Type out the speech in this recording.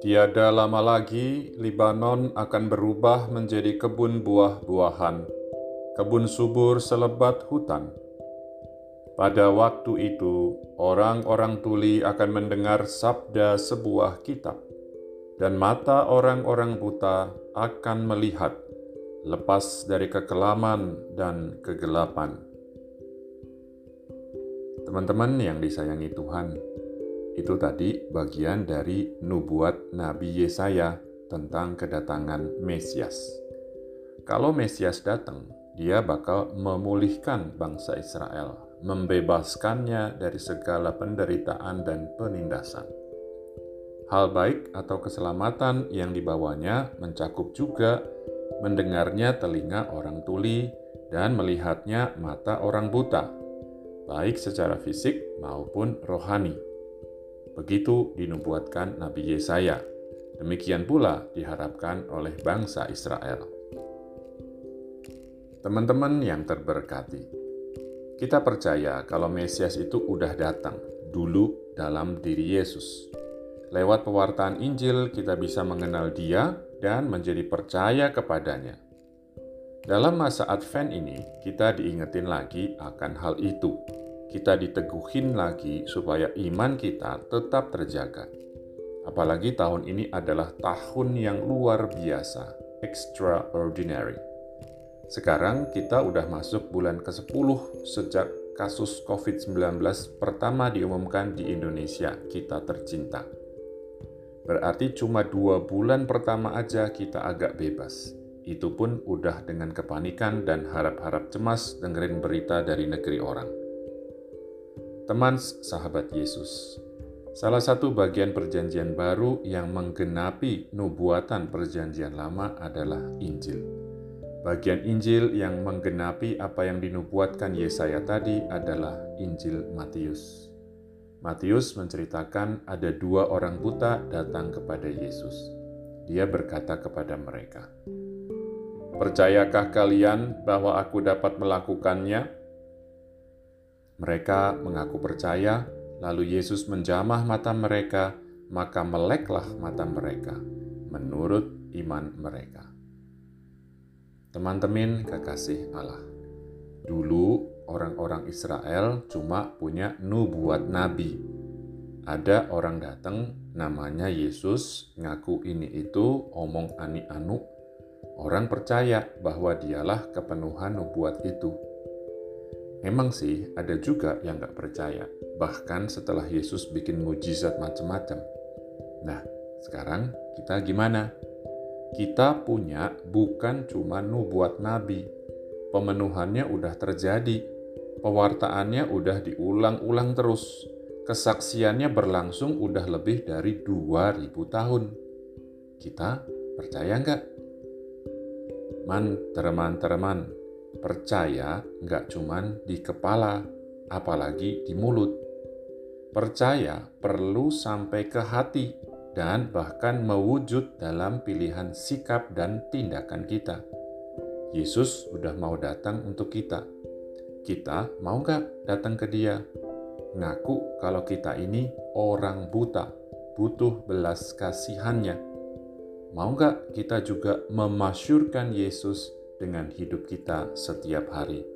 Tiada lama lagi, Libanon akan berubah menjadi kebun buah-buahan, kebun subur selebat hutan. Pada waktu itu, orang-orang tuli akan mendengar sabda sebuah kitab, dan mata orang-orang buta akan melihat, lepas dari kekelaman dan kegelapan. Teman-teman yang disayangi Tuhan, itu tadi bagian dari nubuat Nabi Yesaya tentang kedatangan Mesias. Kalau Mesias datang, dia bakal memulihkan bangsa Israel, membebaskannya dari segala penderitaan dan penindasan. Hal baik atau keselamatan yang dibawanya mencakup juga mendengarnya telinga orang tuli dan melihatnya mata orang buta, baik secara fisik maupun rohani. Begitu dinubuatkan Nabi Yesaya. Demikian pula diharapkan oleh bangsa Israel. Teman-teman yang terberkati, kita percaya kalau Mesias itu udah datang dulu dalam diri Yesus. Lewat pewartaan Injil, kita bisa mengenal Dia dan menjadi percaya kepadanya. Dalam masa Advent ini, kita diingetin lagi akan hal itu kita diteguhin lagi supaya iman kita tetap terjaga. Apalagi tahun ini adalah tahun yang luar biasa, extraordinary. Sekarang kita udah masuk bulan ke-10 sejak kasus COVID-19 pertama diumumkan di Indonesia, kita tercinta. Berarti cuma dua bulan pertama aja kita agak bebas. Itu pun udah dengan kepanikan dan harap-harap cemas dengerin berita dari negeri orang. Teman sahabat Yesus, salah satu bagian Perjanjian Baru yang menggenapi nubuatan Perjanjian Lama adalah Injil. Bagian Injil yang menggenapi apa yang dinubuatkan Yesaya tadi adalah Injil Matius. Matius menceritakan ada dua orang buta datang kepada Yesus. Dia berkata kepada mereka, "Percayakah kalian bahwa Aku dapat melakukannya?" Mereka mengaku percaya, lalu Yesus menjamah mata mereka, maka meleklah mata mereka menurut iman mereka. Teman-teman kekasih Allah, dulu orang-orang Israel cuma punya nubuat nabi. Ada orang datang namanya Yesus, ngaku ini itu, omong ani anu. Orang percaya bahwa dialah kepenuhan nubuat itu Emang sih ada juga yang gak percaya, bahkan setelah Yesus bikin mujizat macam-macam. Nah, sekarang kita gimana? Kita punya bukan cuma nubuat nabi, pemenuhannya udah terjadi, pewartaannya udah diulang-ulang terus, kesaksiannya berlangsung udah lebih dari 2000 tahun. Kita percaya nggak? Man, teman-teman, Percaya nggak cuman di kepala, apalagi di mulut. Percaya perlu sampai ke hati dan bahkan mewujud dalam pilihan sikap dan tindakan kita. Yesus udah mau datang untuk kita. Kita mau nggak datang ke dia? Ngaku kalau kita ini orang buta, butuh belas kasihannya. Mau nggak kita juga memasyurkan Yesus dengan hidup kita setiap hari.